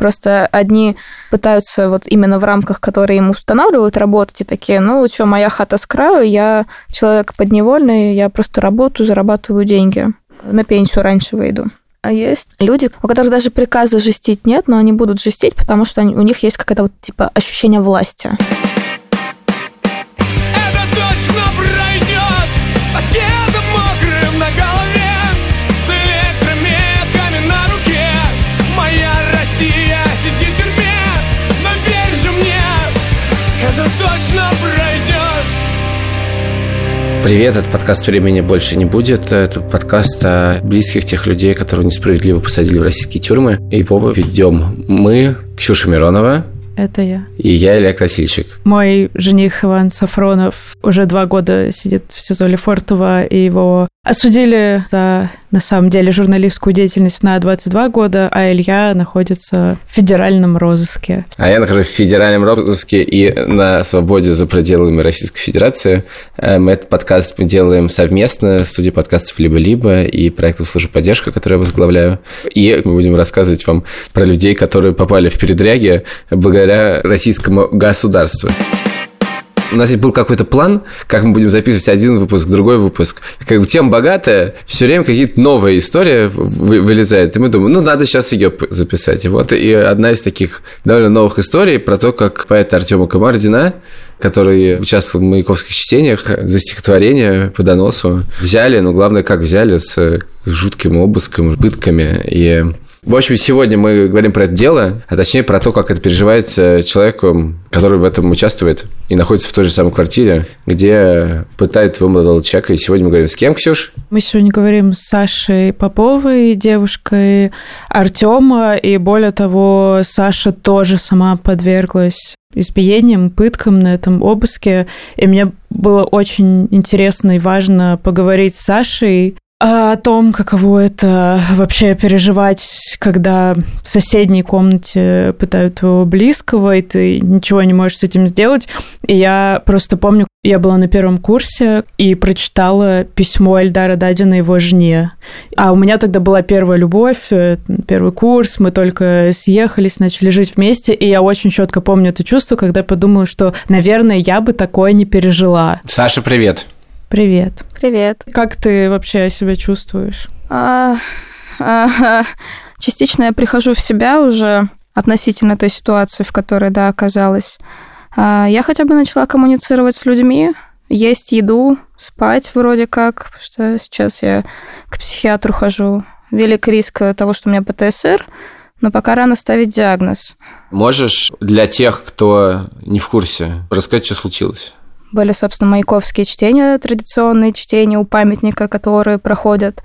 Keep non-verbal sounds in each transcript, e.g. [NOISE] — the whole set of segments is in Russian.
Просто одни пытаются вот именно в рамках, которые им устанавливают, работать и такие, ну, что, моя хата с краю, я человек подневольный, я просто работаю, зарабатываю деньги. На пенсию раньше выйду. А есть люди, у которых даже приказа жестить нет, но они будут жестить, потому что у них есть какое-то вот типа ощущение власти. Привет, это подкаст «Времени больше не будет». Это подкаст о близких тех людей, которые несправедливо посадили в российские тюрьмы. Его ведем мы, Ксюша Миронова, Это я. и я, Илья Красильщик. Мой жених Иван Сафронов уже два года сидит в СИЗО Лефортово, и его осудили за, на самом деле, журналистскую деятельность на 22 года, а Илья находится в федеральном розыске. А я нахожусь в федеральном розыске и на свободе за пределами Российской Федерации. Эм, Этот подкаст мы делаем совместно с подкастов «Либо-либо» и проектом «Служба поддержка», который я возглавляю. И мы будем рассказывать вам про людей, которые попали в передряги благодаря российскому государству. У нас был какой-то план, как мы будем записывать один выпуск, другой выпуск. Как бы тема богатая, все время какие-то новые истории вы- вылезают. И мы думаем, ну, надо сейчас ее записать. И вот и одна из таких довольно новых историй про то, как поэт Артема Комардина, который участвовал в маяковских чтениях за стихотворение по доносу, взяли, ну, главное, как взяли, с жутким обыском, пытками. И в общем, сегодня мы говорим про это дело, а точнее про то, как это переживается человеку, который в этом участвует и находится в той же самой квартире, где пытает твоего молодого человека. И сегодня мы говорим с кем, Ксюш? Мы сегодня говорим с Сашей Поповой, девушкой Артема, и более того, Саша тоже сама подверглась избиениям, пыткам на этом обыске. И мне было очень интересно и важно поговорить с Сашей о том, каково это вообще переживать, когда в соседней комнате пытают твоего близкого, и ты ничего не можешь с этим сделать. И я просто помню, я была на первом курсе и прочитала письмо Эльдара Дадина его жене. А у меня тогда была первая любовь, э, первый курс, мы только съехались, начали жить вместе, и я очень четко помню это чувство, когда подумала, что, наверное, я бы такое не пережила. Саша, привет. Привет. Привет. Как ты вообще себя чувствуешь? А, а, частично я прихожу в себя уже относительно той ситуации, в которой, да, оказалась. А, Я хотя бы начала коммуницировать с людьми, есть еду, спать вроде как, потому что сейчас я к психиатру хожу. Велик риск того, что у меня ПТСР, но пока рано ставить диагноз. Можешь для тех, кто не в курсе, рассказать, что случилось? Были, собственно, маяковские чтения, традиционные чтения у памятника, которые проходят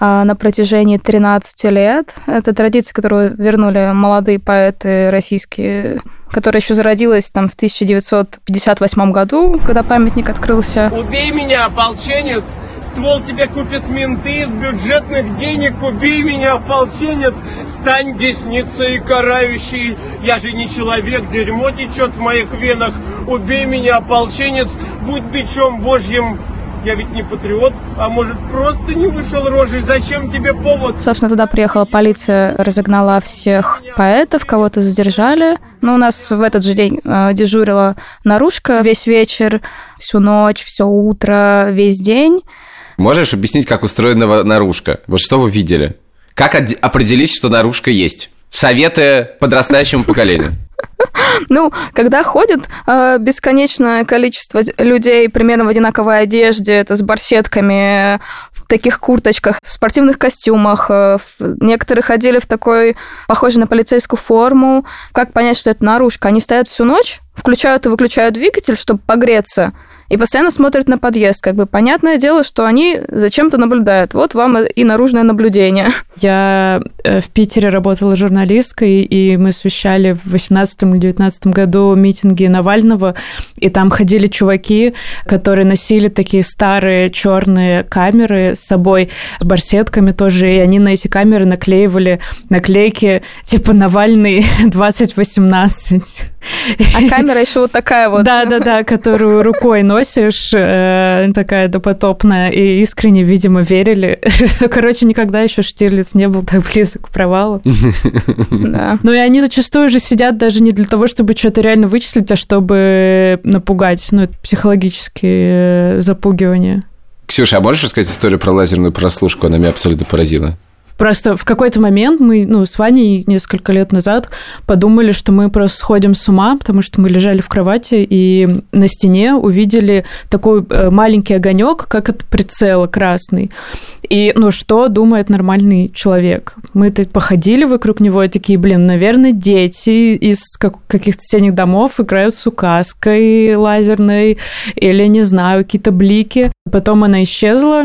а, на протяжении 13 лет. Это традиция, которую вернули молодые поэты российские, которая еще зародилась там в 1958 году, когда памятник открылся. Убей меня, ополченец! Ствол тебе купят менты из бюджетных денег. Убей меня, ополченец! Стань десницей карающей. Я же не человек, дерьмо течет в моих венах. Убей меня, ополченец! Будь бичом божьим. Я ведь не патриот, а может просто не вышел рожей. Зачем тебе повод? Собственно, туда приехала полиция, разогнала всех поэтов, кого-то задержали. Но у нас в этот же день э, дежурила наружка весь вечер, всю ночь, все утро, весь день. Можешь объяснить, как устроена наружка? Вот что вы видели? Как определить, что наружка есть? Советы подрастающему поколению. Ну, когда ходит э, бесконечное количество людей примерно в одинаковой одежде, это с барсетками, в таких курточках, в спортивных костюмах, э, в- некоторые ходили в такой, похожей на полицейскую форму. Как понять, что это наружка? Они стоят всю ночь, включают и выключают двигатель, чтобы погреться, и постоянно смотрят на подъезд. Как бы понятное дело, что они зачем-то наблюдают. Вот вам и наружное наблюдение. Я э, в Питере работала журналисткой, и мы освещали в 18 или 19 году митинги Навального, и там ходили чуваки, которые носили такие старые черные камеры с собой, с барсетками тоже, и они на эти камеры наклеивали наклейки типа «Навальный 2018». А камера еще вот такая вот. Да-да-да, которую рукой носишь, э, такая допотопная, и искренне, видимо, верили. [LAUGHS] Короче, никогда еще Штирлиц не был так близок к провалу. [LAUGHS] Да. Ну и они зачастую же сидят даже не для того, чтобы что-то реально вычислить, а чтобы напугать. Ну, это психологические э, запугивания. Ксюша, а можешь рассказать историю про лазерную прослушку? Она меня абсолютно поразила. Просто в какой-то момент мы, ну, с Ваней несколько лет назад подумали, что мы просто сходим с ума, потому что мы лежали в кровати и на стене увидели такой э, маленький огонек, как от прицела красный. И, ну, что думает нормальный человек? Мы-то походили вокруг него и такие, блин, наверное, дети из как- каких-то соседних домов играют с указкой лазерной или, не знаю, какие-то блики. Потом она исчезла,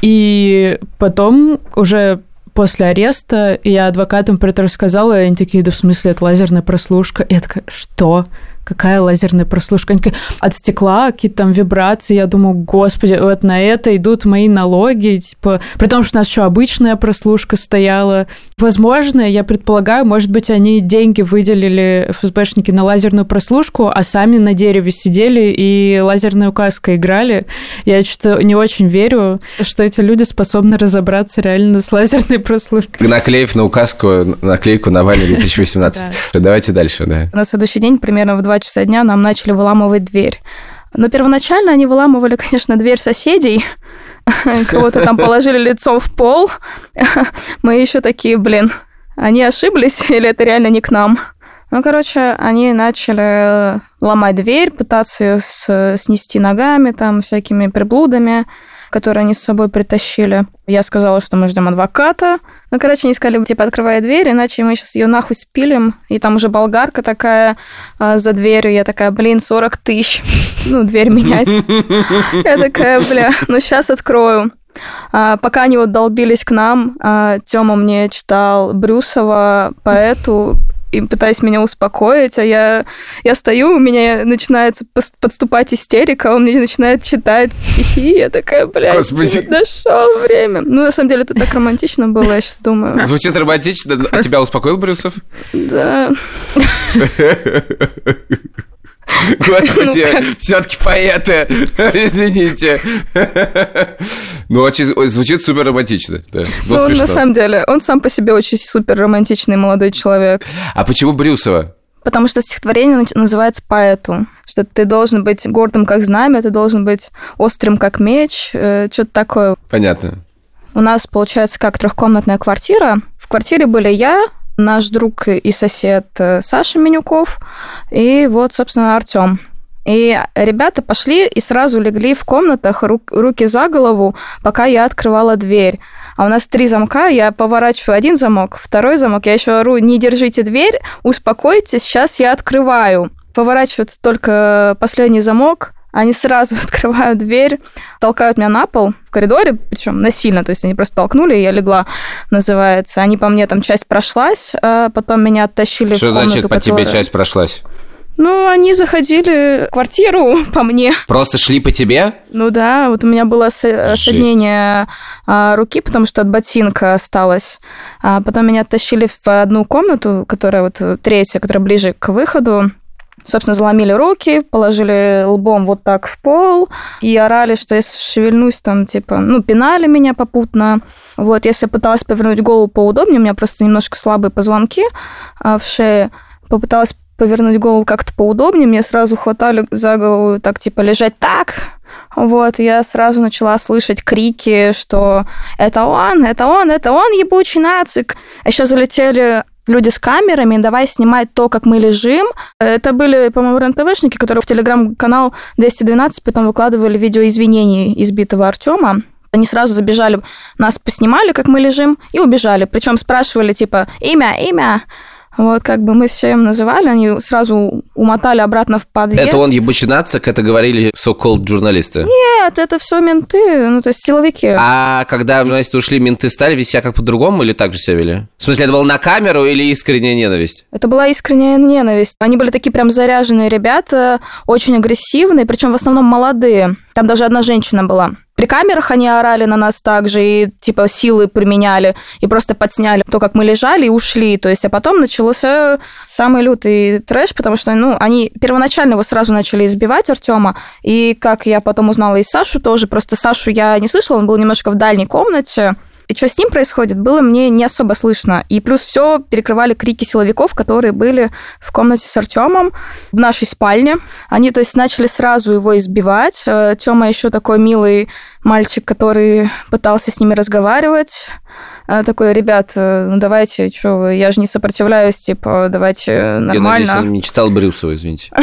и потом уже после ареста я адвокатам про это рассказала, и они такие, да в смысле, это лазерная прослушка? И я такая, что? Какая лазерная прослушка? Они такие, от стекла какие-то там вибрации. Я думаю, господи, вот на это идут мои налоги, типа, при том, что у нас еще обычная прослушка стояла. Возможно, я предполагаю, может быть, они деньги выделили ФСБшники на лазерную прослушку, а сами на дереве сидели и лазерной указкой играли. Я что-то не очень верю, что эти люди способны разобраться реально с лазерной прослушкой. Наклеив на указку наклейку Навальный 2018. Давайте дальше, да. На следующий день, примерно в 2 часа дня, нам начали выламывать дверь. Но первоначально они выламывали, конечно, дверь соседей. [LAUGHS] Кого-то там положили лицом в пол. [LAUGHS] Мы еще такие, блин, они ошиблись или это реально не к нам? Ну, короче, они начали ломать дверь, пытаться ее с- снести ногами, там, всякими приблудами, которые они с собой притащили. Я сказала, что мы ждем адвоката. Ну, короче, они сказали, типа, открывай дверь, иначе мы сейчас ее нахуй спилим. И там уже болгарка такая а, за дверью. Я такая, блин, 40 тысяч. [LAUGHS] Ну, дверь менять. Я такая, бля, ну сейчас открою. А, пока они вот долбились к нам, Тёма мне читал Брюсова, поэту, и пытаясь меня успокоить, а я, я стою, у меня начинается подступать истерика, он мне начинает читать стихи, я такая, блядь, Господи. дошел время. Ну, на самом деле, это так романтично было, я сейчас думаю. Звучит романтично. А тебя успокоил Брюсов? Да. [LAUGHS] [LAUGHS] Господи, Ну все-таки поэты. [LAUGHS] Извините. Ну, очень звучит супер романтично. Да, Ну, он, на смешно. самом деле, он сам по себе очень супер романтичный молодой человек. А почему Брюсова? Потому что стихотворение называется поэту. Что ты должен быть гордым, как знамя, ты должен быть острым, как меч, э, что-то такое. Понятно. У нас, получается, как трехкомнатная квартира. В квартире были я, наш друг и сосед э, Саша Менюков, и вот, собственно, Артем. И ребята пошли и сразу легли в комнатах, рук- руки за голову, пока я открывала дверь. А у нас три замка, я поворачиваю один замок, второй замок, я еще ору, не держите дверь, успокойтесь, сейчас я открываю. Поворачивается только последний замок, они сразу [LAUGHS] открывают дверь, толкают меня на пол в коридоре, причем насильно, то есть они просто толкнули, и я легла, называется. Они по мне там часть прошлась, а потом меня оттащили Что в комнату, значит по тебе которая- часть прошлась? Ну, они заходили в квартиру [LAUGHS] по мне. Просто шли по тебе? Ну да, вот у меня было соднение а, руки, потому что от ботинка осталось. А потом меня оттащили в одну комнату, которая вот третья, которая ближе к выходу. Собственно, заломили руки, положили лбом вот так в пол и орали, что если шевельнусь, там, типа, ну, пинали меня попутно. Вот, если пыталась повернуть голову поудобнее, у меня просто немножко слабые позвонки а, в шее, попыталась повернуть голову как-то поудобнее, мне сразу хватали за голову так, типа, лежать так, вот, я сразу начала слышать крики, что это он, это он, это он, ебучий нацик. Еще залетели люди с камерами, давай снимать то, как мы лежим. Это были, по-моему, РНТВшники, которые в телеграм-канал 212 потом выкладывали видео извинений избитого Артема. Они сразу забежали, нас поснимали, как мы лежим, и убежали. Причем спрашивали, типа, имя, имя. Вот, как бы мы все им называли, они сразу умотали обратно в подъезд. Это он ебучий нацик, это говорили so-called журналисты. Нет, это все менты, ну, то есть силовики. А когда журналисты ушли, менты стали вести себя как по-другому или так же себя вели? В смысле, это было на камеру или искренняя ненависть? Это была искренняя ненависть. Они были такие прям заряженные ребята, очень агрессивные, причем в основном молодые. Там даже одна женщина была. При камерах они орали на нас также и типа силы применяли и просто подсняли то, как мы лежали и ушли. То есть, а потом начался самый лютый трэш, потому что, ну, они первоначально его сразу начали избивать Артема, и как я потом узнала и Сашу тоже, просто Сашу я не слышала, он был немножко в дальней комнате, и что с ним происходит, было мне не особо слышно. И плюс все перекрывали крики силовиков, которые были в комнате с Артемом в нашей спальне. Они, то есть, начали сразу его избивать. Э, Тёма еще такой милый мальчик, который пытался с ними разговаривать. Э, Такой, ребят, э, ну давайте, что я же не сопротивляюсь, типа, давайте Я нормально. надеюсь, он не читал Брюсова, извините. [LAUGHS]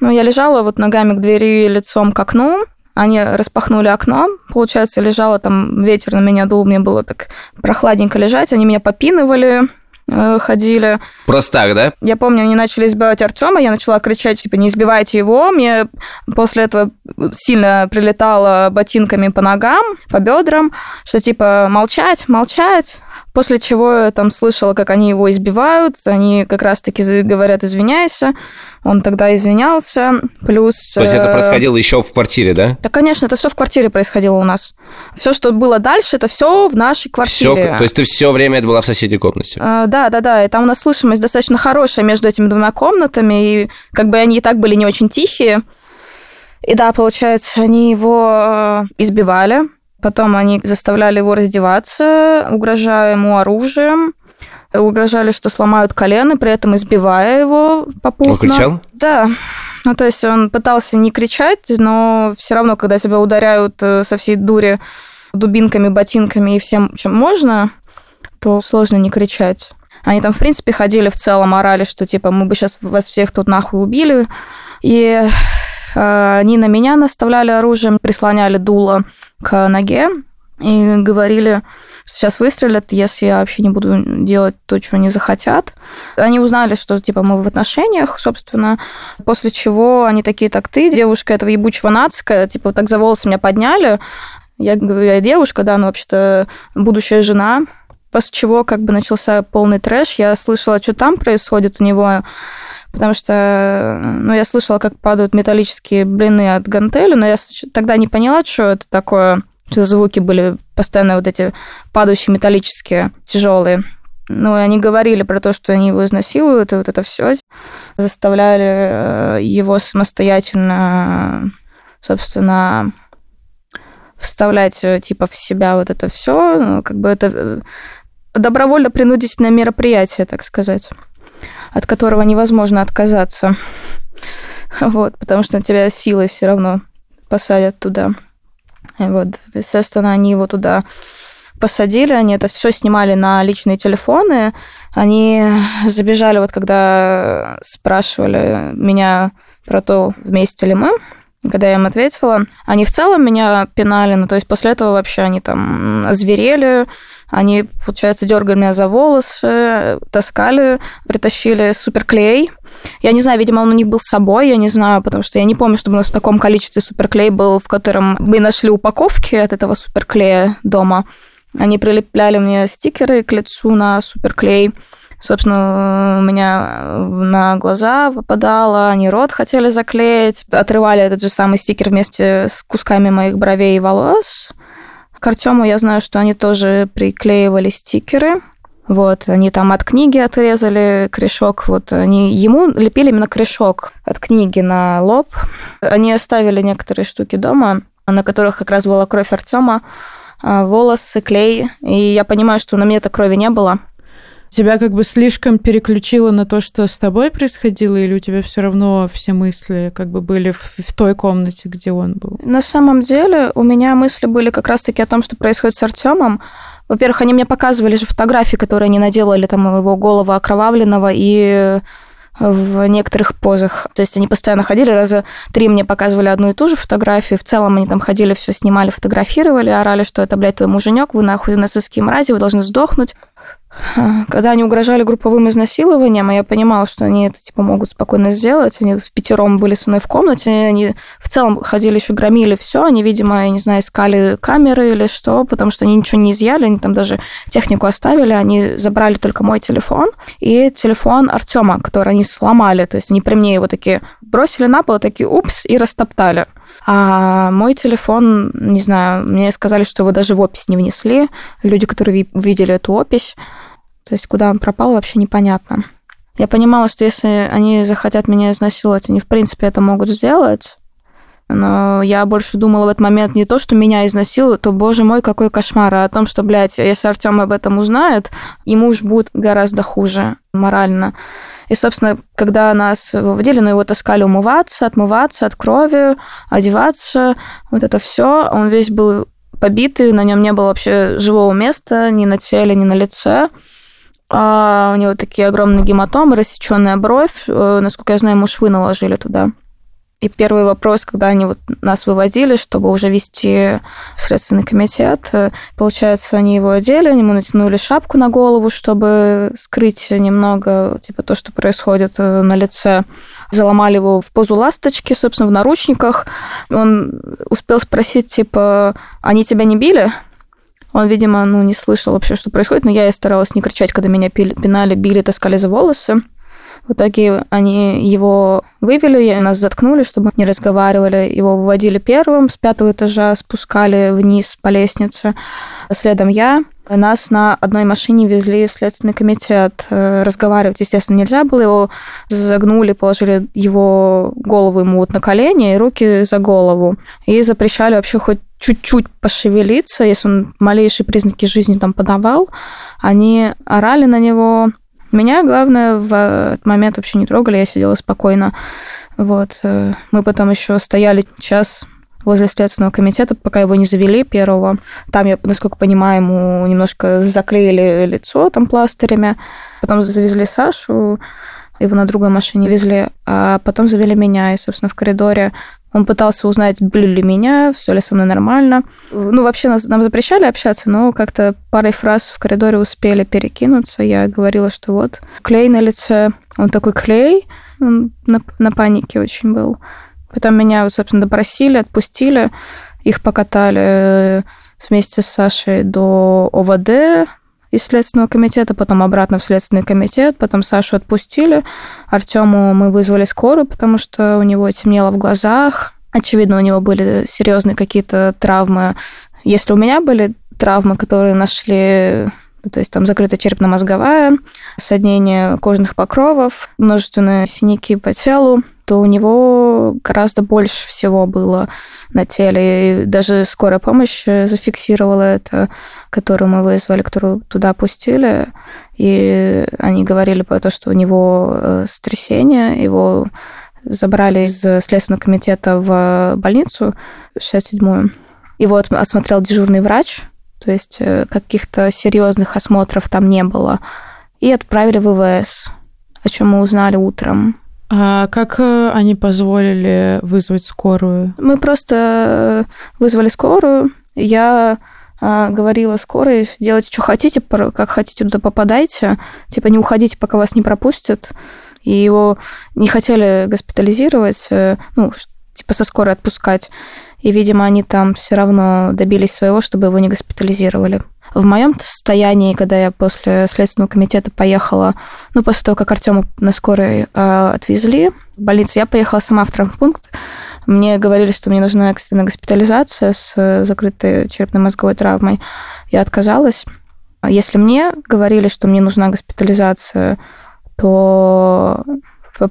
Ну, я лежала вот ногами к двери, лицом к окну. Они распахнули окно. Получается, лежала там, ветер на меня дул, мне было так прохладненько лежать. Они меня попинывали, э, ходили. Просто так, да? Я помню, они начали избивать Артема, я начала кричать, типа, не избивайте его. Мне после этого сильно прилетало ботинками по ногам, по бедрам, что, типа, молчать, молчать. После чего я там слышала, как они его избивают. Они как раз-таки говорят, извиняйся. Он тогда извинялся. Плюс... То есть это э, происходило еще в квартире, да? Да, конечно, это все в квартире происходило у нас. Все, что было дальше, это все в нашей Все, квартире. то есть ты все время это была в соседней комнате? А, Да, да, да. И там у нас слышимость достаточно хорошая между этими двумя комнатами. И как бы они и так были не очень тихие. И да, получается, они его э, избивали. Потом они заставляли его раздеваться, угрожая ему оружием. Угрожали, что сломают колено, при этом избивая его попутно. Он кричал? Да. Ну, то есть он пытался не кричать, но все равно, когда тебя ударяют э, со всей дури дубинками, ботинками и всем, чем можно, то сложно не кричать. Они там, в принципе, ходили в целом, орали, что, типа, мы бы сейчас вас всех тут нахуй убили. И э, они на меня наставляли оружием, прислоняли дуло к ноге и говорили, что сейчас выстрелят, если я вообще не буду делать то, что они захотят. Они узнали, что, типа, мы в отношениях, собственно, после чего они такие, так ты, девушка этого ебучего нацика, типа, вот так за волосы меня подняли. Я говорю, я девушка, да, но вообще-то будущая жена. После чего как бы начался полный трэш. Я слышала, что там происходит у него, потому что, ну, я слышала, как падают металлические блины от гантели, но я тогда не поняла, что это такое. Что звуки были постоянно вот эти падающие металлические, тяжелые. Ну, и они говорили про то, что они его изнасилуют, и вот это все заставляли э, его самостоятельно, собственно, вставлять э, типа в себя вот это все, ну, как бы это э, добровольно-принудительное мероприятие, так сказать, от которого невозможно отказаться. Вот, потому что тебя силой все равно посадят туда. Вот, естественно, они его туда посадили, они это все снимали на личные телефоны. Они забежали, вот когда спрашивали меня про то, вместе ли мы, когда я им ответила, они в целом меня пинали, ну, то есть после этого вообще они там озверели, они, получается, дергали меня за волосы, таскали, притащили суперклей. Я не знаю, видимо, он у них был с собой, я не знаю, потому что я не помню, чтобы у нас в таком количестве суперклей был, в котором мы нашли упаковки от этого суперклея дома. Они прилепляли мне стикеры к лицу на суперклей. Собственно, у меня на глаза попадало, они рот хотели заклеить, отрывали этот же самый стикер вместе с кусками моих бровей и волос. К Артему я знаю, что они тоже приклеивали стикеры. Вот, они там от книги отрезали корешок, вот они ему лепили именно корешок от книги на лоб. Они оставили некоторые штуки дома, на которых как раз была кровь Артема, волосы, клей. И я понимаю, что на мне этой крови не было. Тебя как бы слишком переключило на то, что с тобой происходило, или у тебя все равно все мысли как бы были в, в той комнате, где он был? На самом деле у меня мысли были как раз-таки о том, что происходит с Артемом. Во-первых, они мне показывали же фотографии, которые они наделали, там его голову окровавленного и в некоторых позах. То есть они постоянно ходили, раза три мне показывали одну и ту же фотографию. В целом они там ходили, все снимали, фотографировали, орали, что это, блядь, твой муженек, вы нахуй нацистские мрази, вы должны сдохнуть. Когда они угрожали групповым изнасилованием, а я понимала, что они это типа могут спокойно сделать, они в пятером были со мной в комнате, они в целом ходили еще громили все, они, видимо, я не знаю, искали камеры или что, потому что они ничего не изъяли, они там даже технику оставили, они забрали только мой телефон и телефон Артема, который они сломали, то есть они при мне его такие бросили на пол, такие упс, и растоптали. А мой телефон, не знаю, мне сказали, что его даже в опись не внесли. Люди, которые ви- видели эту опись, то есть куда он пропал, вообще непонятно. Я понимала, что если они захотят меня изнасиловать, они, в принципе, это могут сделать. Но я больше думала в этот момент не то, что меня изнасилуют, то, боже мой, какой кошмар, а о том, что, блядь, если Артем об этом узнает, ему уж будет гораздо хуже морально. И, собственно, когда нас выводили, ну, его таскали умываться, отмываться от крови, одеваться, вот это все, он весь был побитый, на нем не было вообще живого места ни на теле, ни на лице. А у него такие огромные гематомы, рассеченная бровь. Э, Насколько я знаю, ему швы наложили туда. И первый вопрос, когда они вот нас выводили, чтобы уже вести в Следственный комитет, э, получается, они его одели, ему натянули шапку на голову, чтобы скрыть немного, типа, то, что происходит э, на лице. Заломали его в позу ласточки, собственно, в наручниках. Он успел спросить, типа, они тебя не били? Он, видимо, ну, не слышал вообще, что происходит, но я и старалась не кричать, когда меня пинали, били, таскали за волосы. В итоге они его вывели, нас заткнули, чтобы не разговаривали. Его выводили первым, с пятого этажа спускали вниз по лестнице. Следом я. Нас на одной машине везли в Следственный комитет. Э, Разговаривать, естественно, нельзя было. Его загнули, положили его голову ему вот на колени и руки за голову. И запрещали вообще хоть чуть-чуть пошевелиться, если он малейшие признаки жизни там подавал. Они орали на него, меня, главное, в этот момент вообще не трогали, я сидела спокойно. Вот. э, Мы потом еще стояли час возле Следственного комитета, пока его не завели первого. Там, я, насколько понимаю, ему немножко заклеили лицо там пластырями. Потом завезли Сашу, его на другой машине везли, а потом завели меня, и, собственно, в коридоре он пытался узнать, были ли меня, все ли со мной нормально. Ну, вообще нас, нам запрещали общаться, но как-то парой фраз в коридоре успели перекинуться. Я говорила, что вот клей на лице. Он такой клей, он на, на панике очень был. Потом меня, собственно, допросили, отпустили. Их покатали э, вместе с Сашей до ОВД из Следственного комитета, потом обратно в Следственный комитет, потом Сашу отпустили. Артему мы вызвали скорую, потому что у него темнело в глазах. Очевидно, у него были серьезные какие-то травмы. Если у меня были травмы, которые нашли ну, то есть там закрытая черепно-мозговая, соднение кожных покровов, множественные синяки по телу, то у него гораздо больше всего было на теле. И даже скорая помощь зафиксировала это, которую мы вызвали, которую туда пустили. И они говорили про то, что у него э, сотрясение, его забрали из Следственного комитета в больницу 67-ю. Его от- осмотрел дежурный врач, то есть э, каких-то серьезных осмотров там не было. И отправили в ВВС, о чем мы узнали утром. А как э, они позволили вызвать скорую? Мы просто э, вызвали скорую. Я э, говорила скорой, делайте, что хотите, как хотите, туда попадайте. Типа не уходите, пока вас не пропустят. И его не хотели госпитализировать, ну, типа со скорой отпускать. И, видимо, они там все равно добились своего, чтобы его не госпитализировали. В моем состоянии, когда я после Следственного комитета поехала, ну, после того, как Артема на скорой э, отвезли в больницу, я поехала сама в травмпункт. Мне говорили, что мне нужна экстренная госпитализация с э, закрытой черепно-мозговой травмой. Я отказалась. Если мне говорили, что мне нужна госпитализация, то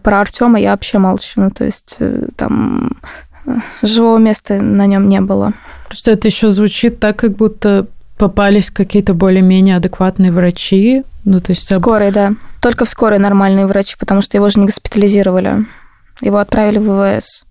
про Артема я вообще молчу. Ну, то есть э, там э, живого места на нем не было. Просто это еще звучит так, как будто попались какие-то более-менее адекватные врачи. Ну, то есть... об- Скорой, да. Только в скорой нормальные врачи, потому что его же не госпитализировали. Его отправили в ВВС.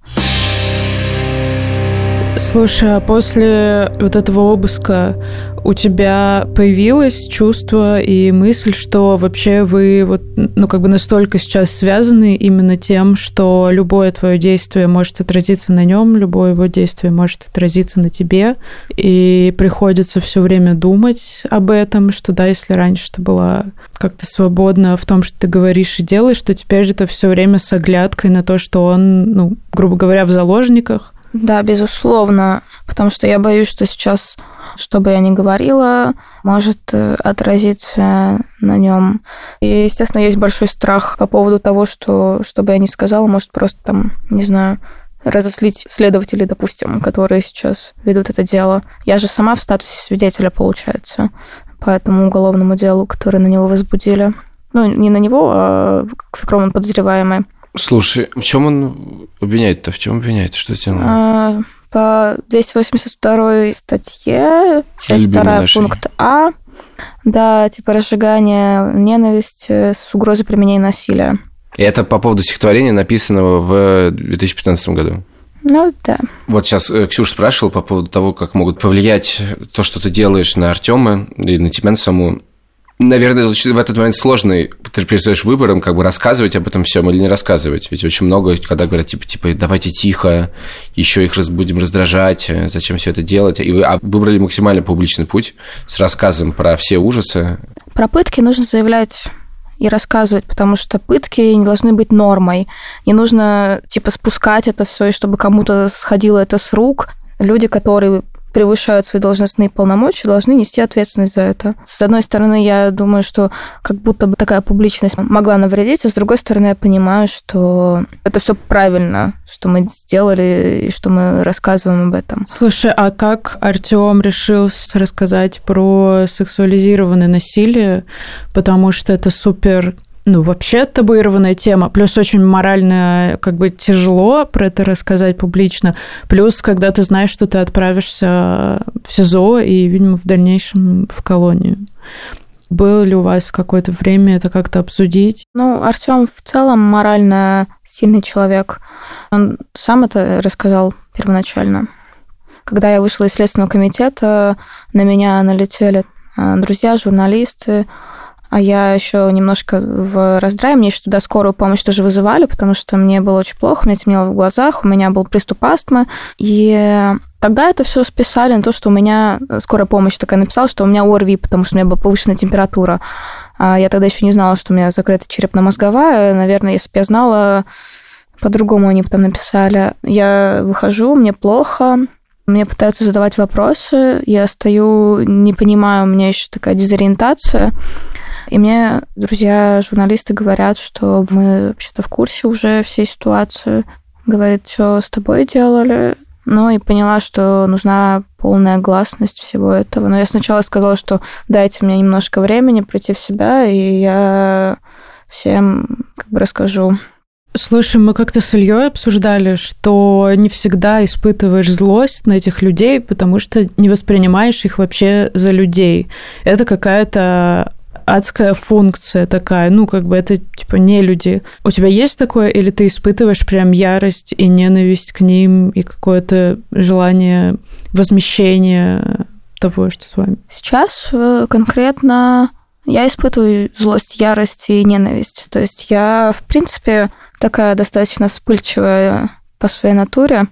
Слушай, а после вот этого обыска у тебя появилось чувство и мысль, что вообще вы вот, ну, как бы настолько сейчас связаны именно тем, что любое твое действие может отразиться на нем, любое его действие может отразиться на тебе, и приходится все время думать об этом, что да, если раньше ты была как-то свободна в том, что ты говоришь и делаешь, то теперь это все время с оглядкой на то, что он, ну, грубо говоря, в заложниках, Да, безусловно, потому что я боюсь, что сейчас, что бы я ни говорила, может э, отразиться на нем. И, естественно, есть большой страх по поводу того, что, что бы я ни сказала, может просто там, не знаю, разослить следователей, допустим, которые сейчас ведут это дело. Я же сама в статусе свидетеля, получается, по этому уголовному делу, которое на него возбудили. Ну, не на него, а в котором он подозреваемый. Слушай, в чем он обвиняет-то? В чем обвиняет? Что сделано? А, по 282 статье, часть Любимой 2, нашей. пункт А, да, типа разжигание ненависти с угрозой применения насилия. И это по поводу стихотворения, написанного в 2015 году. Ну, да. Вот сейчас э, Ксюша спрашивал по поводу того, как могут повлиять то, что ты делаешь на Артема и на тебя на саму. Наверное, в этот момент сложный, ты перестаешь выбором, как бы рассказывать об этом всем или не рассказывать. Ведь очень много, когда говорят, типа, типа, давайте тихо, еще их раз, будем раздражать, э, зачем все это делать. И вы а выбрали максимально публичный путь с рассказом про все ужасы. Про пытки нужно заявлять и рассказывать, потому что пытки не должны быть нормой. Не нужно, типа, спускать это все, и чтобы кому-то сходило это с рук. Люди, которые превышают свои должностные полномочия, должны нести ответственность за это. С одной стороны, я думаю, что как будто бы такая публичность могла навредить, а с другой стороны, я понимаю, что это все правильно, что мы сделали и что мы рассказываем об этом. Слушай, а как Артем решил рассказать про сексуализированное насилие? Потому что это супер ну, вообще табуированная тема. Плюс очень морально как бы тяжело про это рассказать публично. Плюс, когда ты знаешь, что ты отправишься в СИЗО и, видимо, в дальнейшем в колонию. Было ли у вас какое-то время это как-то обсудить? Ну, Артем в целом морально сильный человек. Он сам это рассказал первоначально. Когда я вышла из Следственного комитета, на меня налетели а, друзья, журналисты, а я еще немножко в раздрае, мне еще туда скорую помощь тоже вызывали, потому что мне было очень плохо, мне темнело в глазах, у меня был приступ астмы, и тогда это все списали на то, что у меня скорая помощь такая написала, что у меня ОРВИ, потому что у меня была повышенная температура. А Я тогда еще не знала, что у меня закрыта черепно-мозговая. Наверное, если бы я знала, по-другому они бы там написали. Я выхожу, мне плохо, мне пытаются задавать вопросы, я стою, не понимаю, у меня еще такая дезориентация. И мне друзья, журналисты говорят, что мы вообще-то в курсе уже всей ситуации. Говорит, что с тобой делали. Ну и поняла, что нужна полная гласность всего этого. Но я сначала сказала, что дайте мне немножко времени прийти в себя, и я всем как бы расскажу. Слушай, мы как-то с Ильей обсуждали, что не всегда испытываешь злость на этих людей, потому что не воспринимаешь их вообще за людей. Это какая-то адская функция такая, ну, как бы это, типа, не люди. У тебя есть такое, или ты испытываешь прям ярость и ненависть к ним, и какое-то желание возмещения того, что с вами? Сейчас э, конкретно я испытываю злость, ярость и ненависть. То есть я, в принципе, такая достаточно вспыльчивая по своей натуре.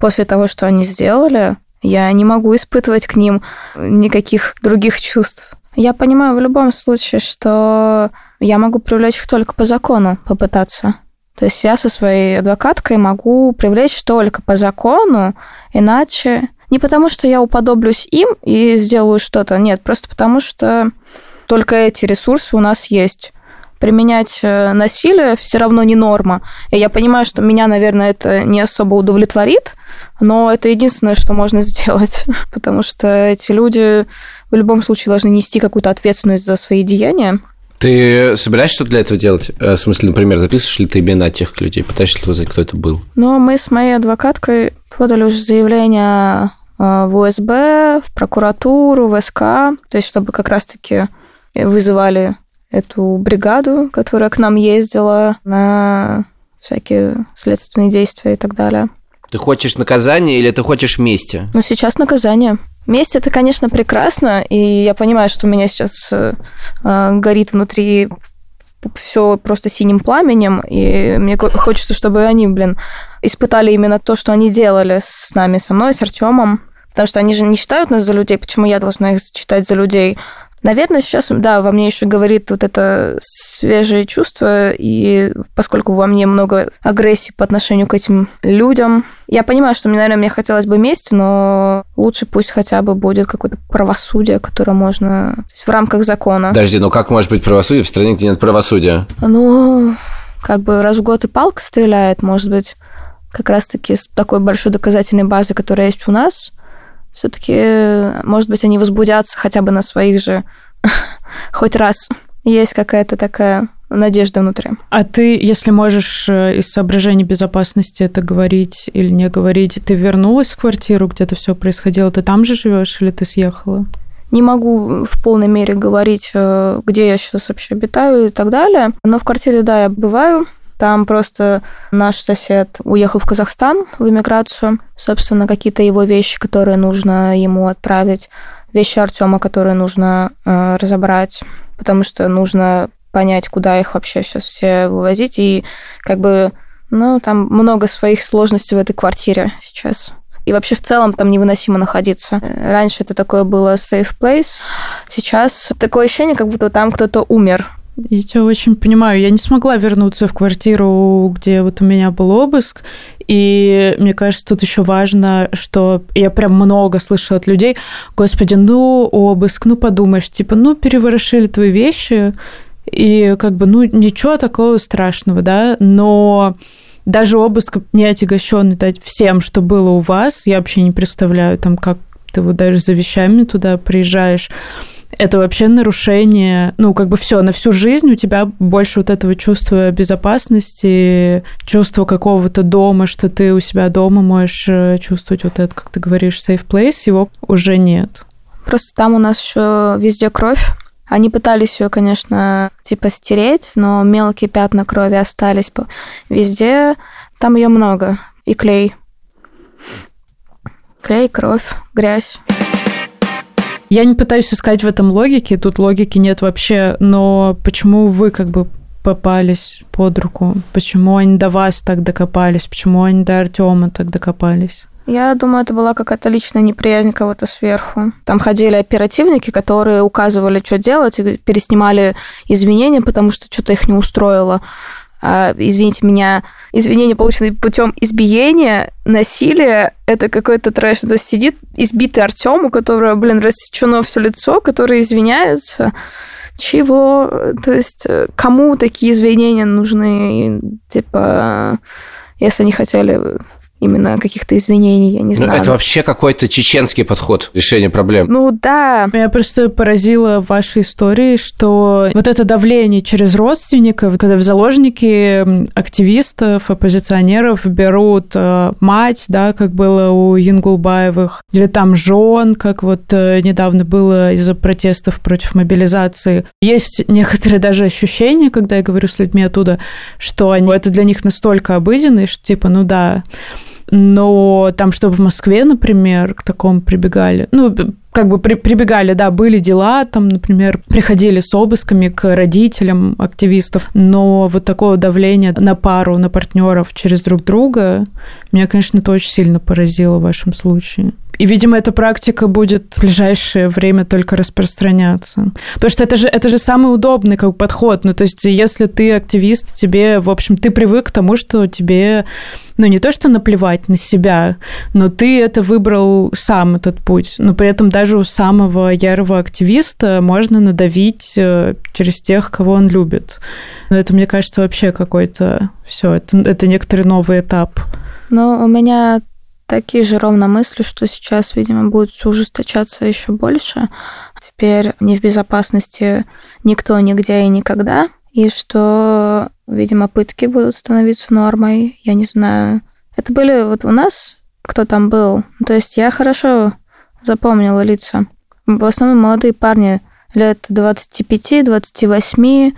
После того, что они сделали, я не могу испытывать к ним никаких других чувств. Я понимаю в любом случае, что я могу привлечь их только по закону, попытаться. То есть я со своей адвокаткой могу привлечь только по закону, иначе не потому, что я уподоблюсь им и сделаю что-то, нет, просто потому что только эти ресурсы у нас есть. Применять э, насилие все равно не норма. И я понимаю, что меня, наверное, это не особо удовлетворит, но это единственное, что можно [LAUGHS] сделать, потому что эти люди в любом случае должны нести какую-то ответственность за свои деяния. Ты собираешься что-то для этого делать? Э, В смысле, например, записываешь ли ты имена тех людей? Пытаешься ли узнать, кто это был? Но мы с моей адвокаткой подали уже заявление э, в УСБ, в прокуратуру, в СК, то есть чтобы как раз-таки вызывали эту бригаду, которая к нам ездила на всякие следственные действия и так далее. Ты хочешь наказания или ты хочешь мести? Но сейчас наказание. Месть это, конечно, прекрасно, и я понимаю, что у меня сейчас э, э, горит внутри все просто синим пламенем, и мне хочется, чтобы они, блин, испытали именно то, что они делали с нами, со мной, с Артемом, потому что они же не считают нас за людей, почему я должна их считать за людей? Наверное, сейчас, да, во мне еще говорит вот это свежее чувство, и поскольку во мне много агрессии по отношению к этим людям, я понимаю, что, мне, наверное, мне хотелось бы мести, но лучше пусть хотя бы будет какое-то правосудие, которое можно... То есть в рамках закона. Подожди, ну как может быть правосудие в стране, где нет правосудия? Ну, как бы раз в год и палка стреляет, может быть, как раз-таки с такой большой доказательной базой, которая есть у нас, все-таки, может быть, они возбудятся хотя бы на своих же [LAUGHS] хоть раз. Есть какая-то такая надежда внутри. А ты, если можешь э, из соображений безопасности это говорить или не говорить, ты вернулась в квартиру, где это все происходило? Ты там же живешь или ты съехала? Не могу в полной мере говорить, э, где я сейчас вообще обитаю и так далее. Но в квартире, да, я бываю. Там просто наш сосед уехал в Казахстан в эмиграцию. Собственно, какие-то его вещи, которые нужно ему отправить. Вещи Артема, которые нужно э, разобрать, потому что нужно понять, куда их вообще сейчас все вывозить. И как бы, ну, там много своих сложностей в этой квартире сейчас. И вообще в целом там невыносимо находиться. Раньше это такое было safe place. Сейчас такое ощущение, как будто там кто-то умер. Я тебя очень понимаю. Я не смогла вернуться в квартиру, где вот у меня был обыск. И мне кажется, тут еще важно, что я прям много слышала от людей, господи, ну, обыск, ну, подумаешь, типа, ну, переворошили твои вещи, и как бы, ну, ничего такого страшного, да, но даже обыск не отягощенный дать всем, что было у вас, я вообще не представляю, там, как ты вот даже за вещами туда приезжаешь, это вообще нарушение, ну, как бы все, на всю жизнь у тебя больше вот этого чувства безопасности, чувства какого-то дома, что ты у себя дома можешь э, чувствовать вот это, как ты говоришь, safe place, его уже нет. Просто там у нас еще везде кровь, они пытались ее, конечно, типа стереть, но мелкие пятна крови остались везде. Там ее много. И клей. Клей, кровь, грязь. Я не пытаюсь искать в этом логики, тут логики нет вообще, но почему вы как бы попались под руку? Почему они до вас так докопались? Почему они до Артема так докопались? Я думаю, это была какая-то личная неприязнь кого-то сверху. Там ходили оперативники, которые указывали, что делать, и переснимали извинения, потому что что-то их не устроило. А, извините меня, извинения, полученные путем избиения, насилия, это какой-то трэш. То сидит избитый Артем, у которого, блин, рассечено все лицо, который извиняется. Чего? То есть э, кому такие извинения нужны? Типа, если они хотели именно каких-то изменений, я не ну, знаю. Это вообще какой-то чеченский подход решения проблем. Ну да. Меня просто поразило в вашей истории, что вот это давление через родственников, когда в заложники активистов, оппозиционеров берут э, мать, да, как было у Янгулбаевых, или там жен, как вот э, недавно было из-за протестов против мобилизации. Есть некоторые даже ощущения, когда я говорю с людьми оттуда, что они, это для них настолько обыденно, что типа, ну да, но там, чтобы в Москве, например, к такому прибегали, ну, как бы при, прибегали, да, были дела, там, например, приходили с обысками к родителям активистов, но вот такого давления на пару, на партнеров через друг друга, меня, конечно, это очень сильно поразило в вашем случае. И, видимо, эта практика будет в ближайшее время только распространяться. Потому что это же, это же самый удобный как подход. Ну, то есть, если ты активист, тебе, в общем, ты привык к тому, что тебе, ну, не то, что наплевать на себя, но ты это выбрал сам, этот путь. Но при этом даже у самого ярого активиста можно надавить э, через тех, кого он любит. Но это, мне кажется, вообще какой-то все, это, это некоторый новый этап. Ну, у меня такие же ровно мысли, что сейчас, видимо, будет ужесточаться еще больше. Теперь не в безопасности никто, нигде и никогда. И что, видимо, пытки будут становиться нормой. Я не знаю. Это были вот у нас, кто там был. То есть я хорошо запомнила лица. В основном молодые парни лет 25-28,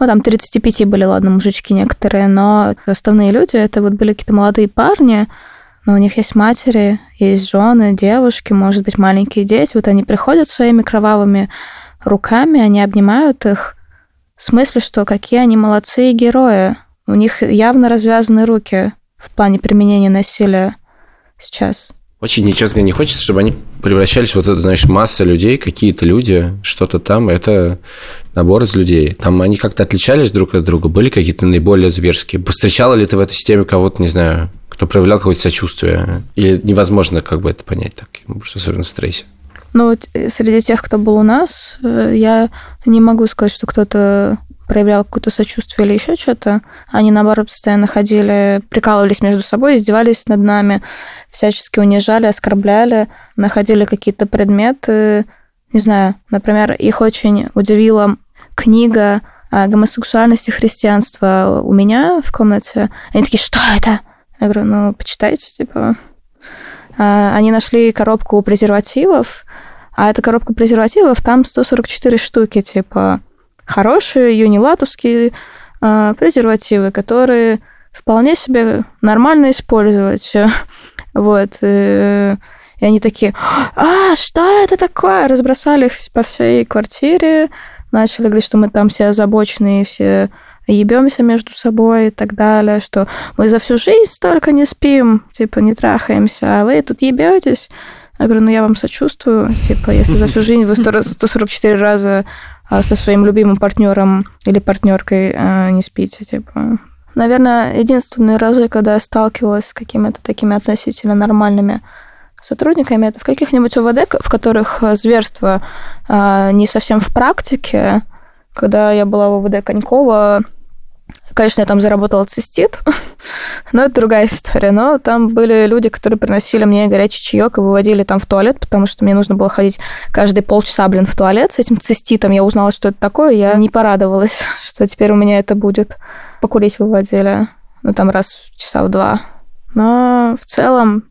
ну, там 35 были, ладно, мужички некоторые, но основные люди, это вот были какие-то молодые парни, но у них есть матери, есть жены, девушки, может быть, маленькие дети. Вот они приходят своими кровавыми руками, они обнимают их, в смысле, что какие они молодцы и герои. У них явно развязаны руки в плане применения насилия сейчас. Очень нечестно не хочется, чтобы они превращались вот это, знаешь, масса людей, какие-то люди, что-то там, это набор из людей. Там они как-то отличались друг от друга, были какие-то наиболее зверские. Встречала ли ты в этой системе кого-то, не знаю, кто проявлял какое-то сочувствие? Или невозможно как бы это понять так, особенно в стрессе? Ну, вот э, среди тех, кто был у нас, э, я не могу сказать, что кто-то проявлял какое-то сочувствие или еще что-то. Они, наоборот, постоянно ходили, прикалывались между собой, издевались над нами, всячески унижали, оскорбляли, находили какие-то предметы. Не знаю, например, их очень удивила книга о гомосексуальности христианства у меня в комнате. Они такие, что это? Я говорю, ну, почитайте, типа. А, Они нашли коробку презервативов, а эта коробка презервативов, там 144 штуки, типа, хорошие юнилатовские а, презервативы, которые вполне себе нормально использовать. [LAUGHS] Вот. э, И они такие, а, что это такое? Разбросали их по всей квартире, начали говорить, что мы там все озабоченные, все ебемся между собой и так далее, что мы за всю жизнь столько не спим, типа не трахаемся, а вы тут ебетесь. Я говорю, ну я вам сочувствую, типа, если за всю [LAUGHS] жизнь вы 100 144 раза а, со своим любимым партнером или партнеркой а, не спите, типа. Наверное, единственные разы, когда я сталкивалась с какими-то такими относительно нормальными сотрудниками, это в каких-нибудь УВД, в которых э, зверство а, не совсем в практике. Когда я была в УВД Конькова, конечно, я там заработала цистит, [LAUGHS] но это другая история. Но там были люди, которые приносили мне горячий чаек и выводили там в туалет, потому что мне нужно было ходить каждые полчаса, блин, в туалет с этим циститом. Я узнала, что это такое, я не порадовалась, [LAUGHS] что теперь у меня это будет. Покурить выводили, ну, там раз в часа в два. Но в целом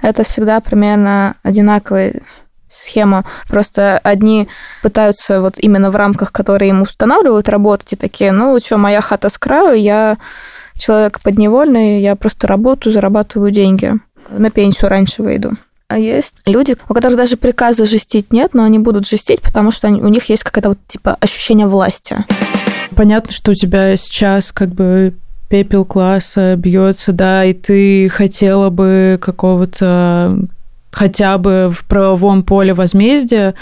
это всегда примерно одинаковая схема. Просто одни пытаются вот именно в рамках, которые им устанавливают, работать, и такие, ну, что, моя хата с краю, я человек подневольный, я просто работаю, зарабатываю деньги. На пенсию раньше выйду. А есть люди, у которых даже приказа жестить нет, но они будут жестить, потому что у них есть какое-то вот типа ощущение власти. Понятно, что у тебя сейчас как бы пепел класса бьется, да, и ты хотела бы какого-то хотя бы в правовом поле возмездия,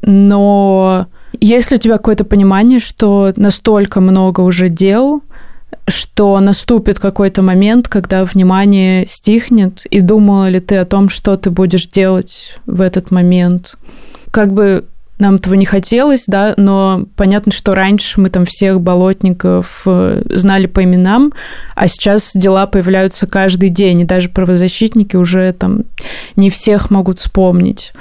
но есть ли у тебя какое-то понимание, что настолько много уже дел, что наступит какой-то момент, когда внимание стихнет, и думала ли ты о том, что ты будешь делать в этот момент? Как бы нам этого не хотелось, да, но понятно, что раньше мы там всех болотников э, знали по именам, а сейчас дела появляются каждый день, и даже правозащитники уже там не всех могут вспомнить.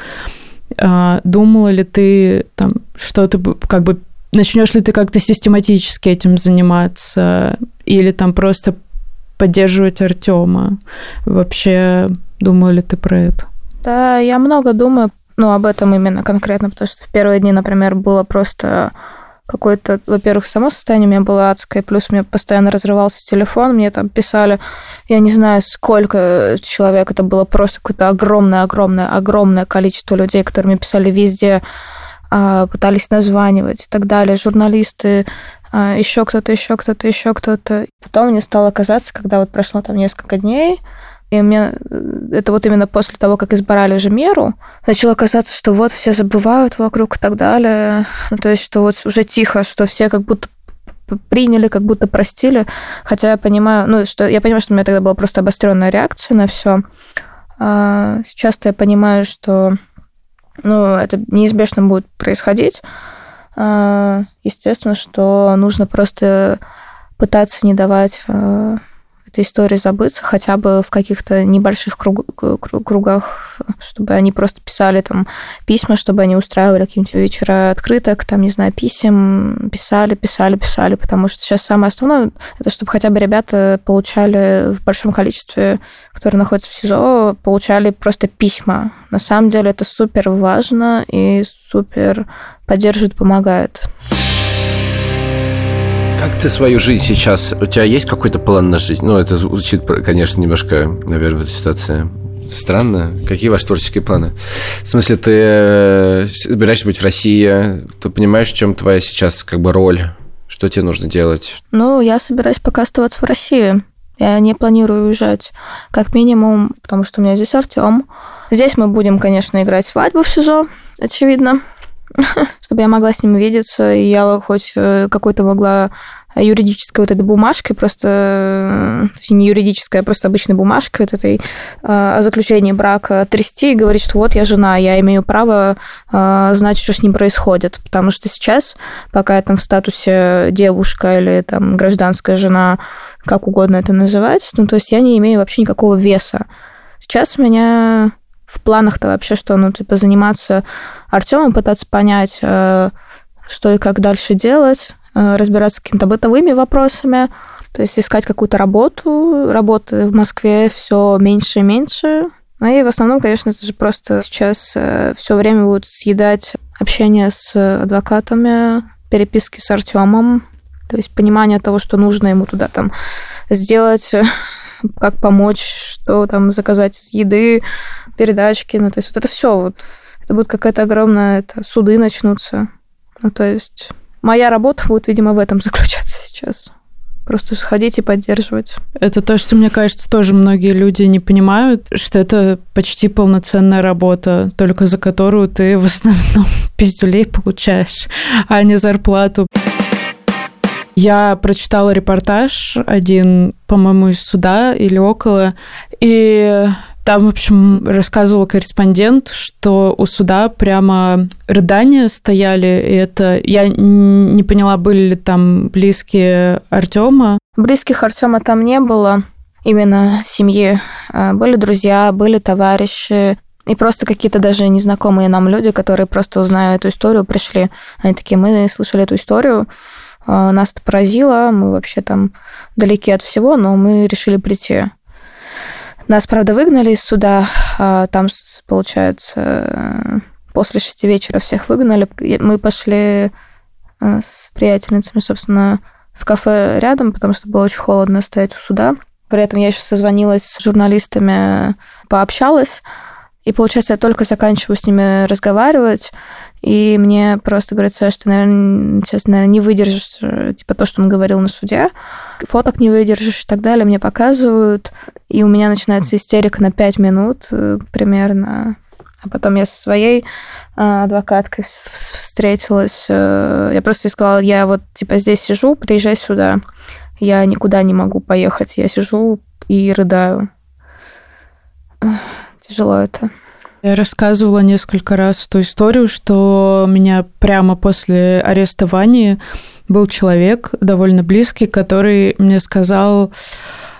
А, Думала ли ты там, что ты б- как бы начнешь ли ты как-то систематически этим заниматься, или там просто поддерживать Артема? Вообще, думала ли ты про это? Да, я много думаю, ну, об этом именно конкретно, потому что в первые дни, например, было просто какое-то, во-первых, само состояние у меня было адское, плюс у меня постоянно разрывался телефон, мне там писали, я не знаю, сколько человек, это было просто какое-то огромное-огромное-огромное количество людей, которые мне писали везде, а, пытались названивать и так далее, журналисты, еще кто-то, еще кто-то, еще кто-то. Потом мне стало казаться, когда вот прошло там несколько дней, и мне э, это вот именно после того, как избрали уже меру, начало казаться, что вот все забывают вокруг и так далее. Ну, то есть, что вот уже тихо, что все как будто приняли, как будто простили. Хотя я понимаю, ну, что я понимаю, что у меня тогда была просто обостренная реакция на все. Сейчас-то я понимаю, что ну, это неизбежно будет происходить. А, Естественно, что нужно просто пытаться не давать а, этой истории забыться хотя бы в каких-то небольших круг- кру- кругах, чтобы они просто писали там письма, чтобы они устраивали какие-нибудь вечера открыток, там, не знаю, писем, писали, писали, писали, потому что сейчас самое основное, это чтобы хотя бы ребята получали в большом количестве, которые находятся в СИЗО, получали просто письма. На самом деле это супер важно и супер поддерживает, помогает. Как ты свою жизнь сейчас... У тебя есть какой-то план на жизнь? Ну, это звучит, конечно, немножко, наверное, в этой ситуации странно. Какие ваши творческие планы? В смысле, ты э, собираешься быть в России? Ты понимаешь, в чем твоя сейчас как бы роль? Что тебе нужно делать? Ну, я собираюсь пока оставаться в России. Я не планирую уезжать, как минимум, потому что у меня здесь Артем. Здесь мы будем, конечно, играть свадьбу в СИЗО, очевидно, [LAUGHS] чтобы я могла с ним видеться, и я хоть э, какой-то могла юридической вот этой бумажкой, просто, точнее, не юридической, а просто обычной бумажкой вот этой о заключении брака трясти и говорить, что вот я жена, я имею право знать, что с ним происходит. Потому что сейчас, пока я там в статусе девушка или там гражданская жена, как угодно это называть, ну, то есть я не имею вообще никакого веса. Сейчас у меня в планах-то вообще, что, ну, типа, заниматься Артемом, пытаться понять, э, что и как дальше делать, э, разбираться с какими-то бытовыми вопросами, то есть искать какую-то работу. Работы в Москве все меньше и меньше. Ну и в основном, конечно, это же просто сейчас э, все время будут съедать общение с адвокатами, переписки с Артемом, то есть понимание того, что нужно ему туда там сделать, [LAUGHS] как помочь, что там заказать из еды, передачки, ну, то есть вот это все вот. Это будет какая-то огромная, это суды начнутся. Ну, то есть моя работа будет, видимо, в этом [LAUGHS] заключаться сейчас. Просто сходить и поддерживать. Это то, что, мне кажется, тоже многие люди не понимают, что это почти полноценная работа, только за которую ты в основном [LAUGHS] пиздюлей получаешь, а не зарплату. Я прочитала репортаж один, по-моему, из суда или около, и там, в общем, рассказывал корреспондент, что у суда прямо рыдания стояли, и это... Я не поняла, были ли там близкие Артема. Близких Артема там не было, именно семьи. А, были друзья, были товарищи, и просто какие-то даже незнакомые нам люди, которые просто узная эту историю, пришли. Они такие, мы слышали эту историю, а, нас это поразило, мы вообще там далеки от всего, но мы решили прийти. Нас, правда, выгнали из суда. А, там, получается, после шести вечера всех выгнали. Мы пошли а, с приятельницами, собственно, в кафе рядом, потому что было очень холодно стоять у суда. При этом я еще созвонилась с журналистами, пообщалась. И, получается, я только заканчиваю с ними разговаривать, и мне просто говорят, Саша, ты, наверное, сейчас, наверное, не выдержишь, э, типа, то, что он говорил на суде. Фоток не выдержишь и так далее. Мне показывают, и у меня начинается истерика на 5 минут э, примерно. А потом я со своей э, адвокаткой встретилась. Я просто ей сказала, я вот, типа, здесь сижу, приезжай сюда. Я никуда не могу поехать. Я сижу и рыдаю. Тяжело это. Я рассказывала несколько раз ту историю, что меня прямо после арестования был человек довольно близкий, который мне сказал,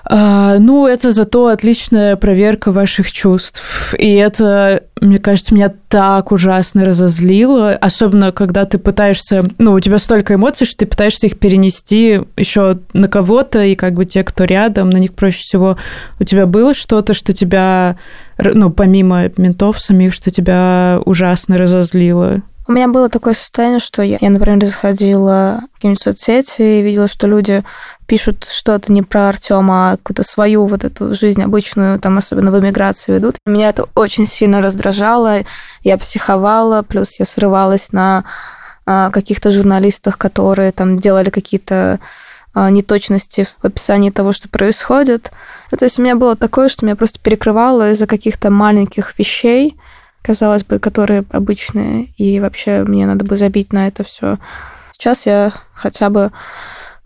а, ну, это зато отличная проверка ваших чувств. И это, мне кажется, меня так ужасно разозлило, особенно когда ты пытаешься, ну, у тебя столько эмоций, что ты пытаешься их перенести еще на кого-то, и как бы те, кто рядом, на них проще всего. У тебя было что-то, что тебя, ну, помимо ментов самих, что тебя ужасно разозлило? У меня было такое состояние, что я, я например, заходила в какие-нибудь соцсети и видела, что люди пишут что-то не про Артема, а какую-то свою вот эту жизнь обычную, там, особенно в эмиграции ведут. Меня это очень сильно раздражало, я психовала, плюс я срывалась на а, каких-то журналистах, которые там делали какие-то а, неточности в описании того, что происходит. То есть у меня было такое, что меня просто перекрывало из-за каких-то маленьких вещей, казалось бы, которые обычные, и вообще мне надо бы забить на это все. Сейчас я хотя бы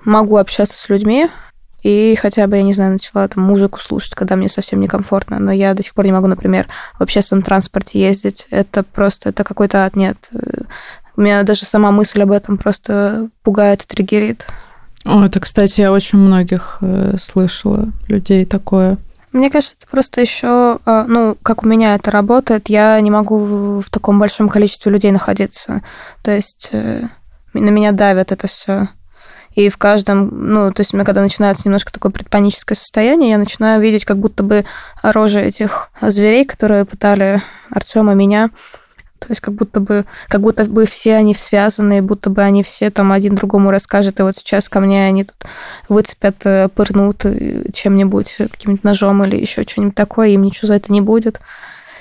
могу общаться с людьми, и хотя бы, я не знаю, начала там музыку слушать, когда мне совсем некомфортно, но я до сих пор не могу, например, в общественном транспорте ездить. Это просто, это какой-то ад, нет. Меня даже сама мысль об этом просто пугает и триггерит. О, это, кстати, я очень многих э, слышала людей такое. Мне кажется, это просто еще, а, ну, как у меня это работает, я не могу в таком большом количестве людей находиться. То есть э, на меня давят это все. И в каждом, ну, то есть у меня когда начинается немножко такое предпаническое состояние, я начинаю видеть как будто бы рожи этих зверей, которые пытали Артема меня то есть как будто бы, как будто бы все они связаны, будто бы они все там один другому расскажут, и вот сейчас ко мне они тут выцепят, э, пырнут э, чем-нибудь, каким-нибудь ножом или еще что-нибудь такое, им ничего за это не будет.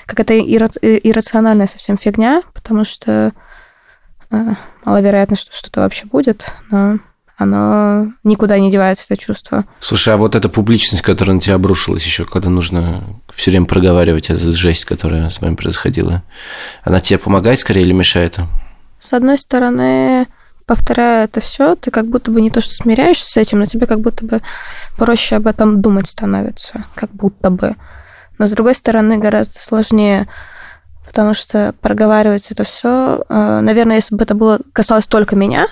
Какая-то э, иррациональная совсем фигня, потому что маловероятно, что что-то вообще будет, но оно никуда не девается, это чувство. Слушай, а вот эта публичность, которая на тебя обрушилась еще, когда нужно все время проговаривать эту жесть, которая с вами происходила, она тебе помогает скорее или мешает? С одной стороны, повторяя это все, ты как будто бы не то что смиряешься с этим, но тебе как будто бы проще об этом думать становится, как будто бы. Но с другой стороны гораздо сложнее, потому что проговаривать это все, наверное, если бы это было касалось только меня,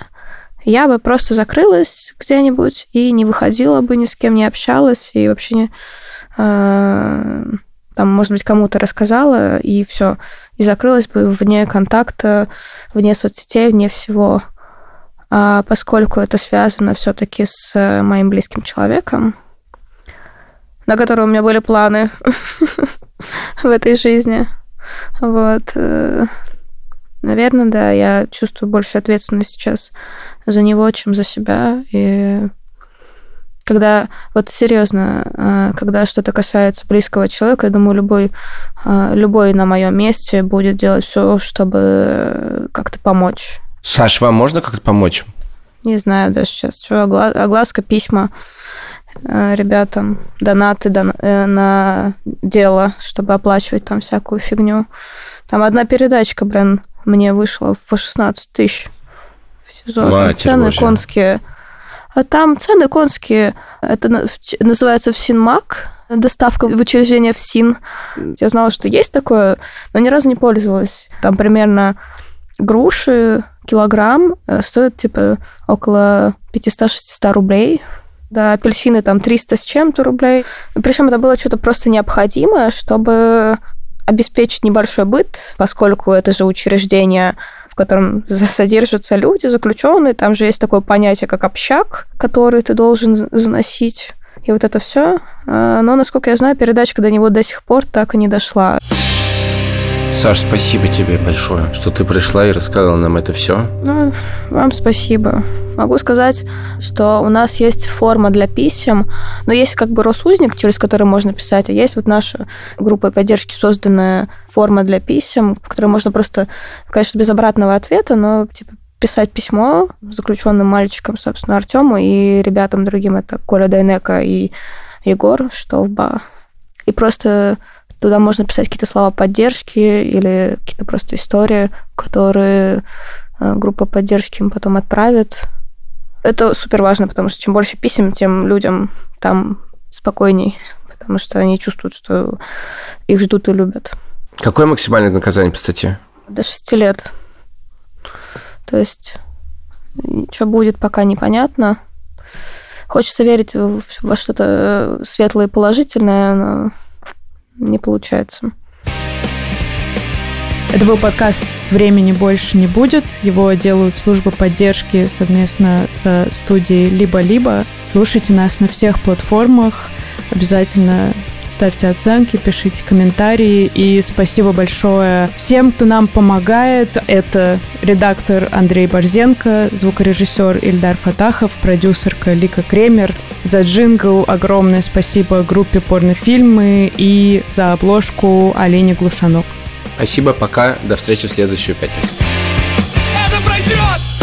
я бы просто закрылась где-нибудь и не выходила бы ни с кем, не общалась и вообще не э, там, может быть, кому-то рассказала, и все, и закрылась бы вне контакта, вне соцсетей, вне всего. А поскольку это связано все-таки с моим близким человеком, на которого у меня были планы [LAUGHS] в этой жизни, вот, э, наверное, да, я чувствую больше ответственность сейчас за него, чем за себя, и когда, вот серьезно, а, когда что-то касается близкого человека, я думаю, любой, а, любой на моем месте будет делать все, чтобы как-то помочь. Саш, вам можно как-то помочь? Не знаю даже сейчас. Что, огласка, письма а, ребятам, донаты э, на дело, чтобы оплачивать там всякую фигню. Там одна передачка, блин, мне вышла в 16 тысяч сезон. Матерь Цены Божья. конские. А там цены конские. Это называется в Синмак. Доставка в учреждение в Син. Я знала, что есть такое, но ни разу не пользовалась. Там примерно груши, килограмм э, стоят типа около 500-600 рублей. Да, апельсины там 300 с чем-то рублей. Причем это было что-то просто необходимое, чтобы обеспечить небольшой быт, поскольку это же учреждение котором содержатся люди, заключенные. Там же есть такое понятие, как общак, который ты должен заносить. И вот это все. А, но, насколько я знаю, передачка до него до сих пор так и не дошла. Саш, спасибо тебе большое, что ты пришла и рассказала нам это все. Ну, вам спасибо. Могу сказать, что у нас есть форма для писем, но есть как бы Росузник, через который можно писать, а есть вот наша группа поддержки созданная форма для писем, в которой можно просто, конечно, без обратного ответа, но типа писать письмо заключенным мальчикам, собственно, Артему и ребятам другим, это Коля Дайнека и Егор Штовба. И просто Туда можно писать какие-то слова поддержки или какие-то просто истории, которые э, группа поддержки им потом отправит. Это супер важно, потому что чем больше писем, тем людям там спокойней, потому что они чувствуют, что их ждут и любят. Какое максимальное наказание по статье? До шести лет. То есть, что будет, пока непонятно. Хочется верить во что-то светлое и положительное, но не получается. Это был подкаст «Времени больше не будет». Его делают служба поддержки совместно со студией «Либо-либо». Слушайте нас на всех платформах. Обязательно ставьте оценки, пишите комментарии. И спасибо большое всем, кто нам помогает. Это редактор Андрей Борзенко, звукорежиссер Ильдар Фатахов, продюсерка Лика Кремер. За джингл огромное спасибо группе «Порнофильмы» и за обложку Алине Глушанок. Спасибо, пока. До встречи в следующую пятницу. Это пройдет!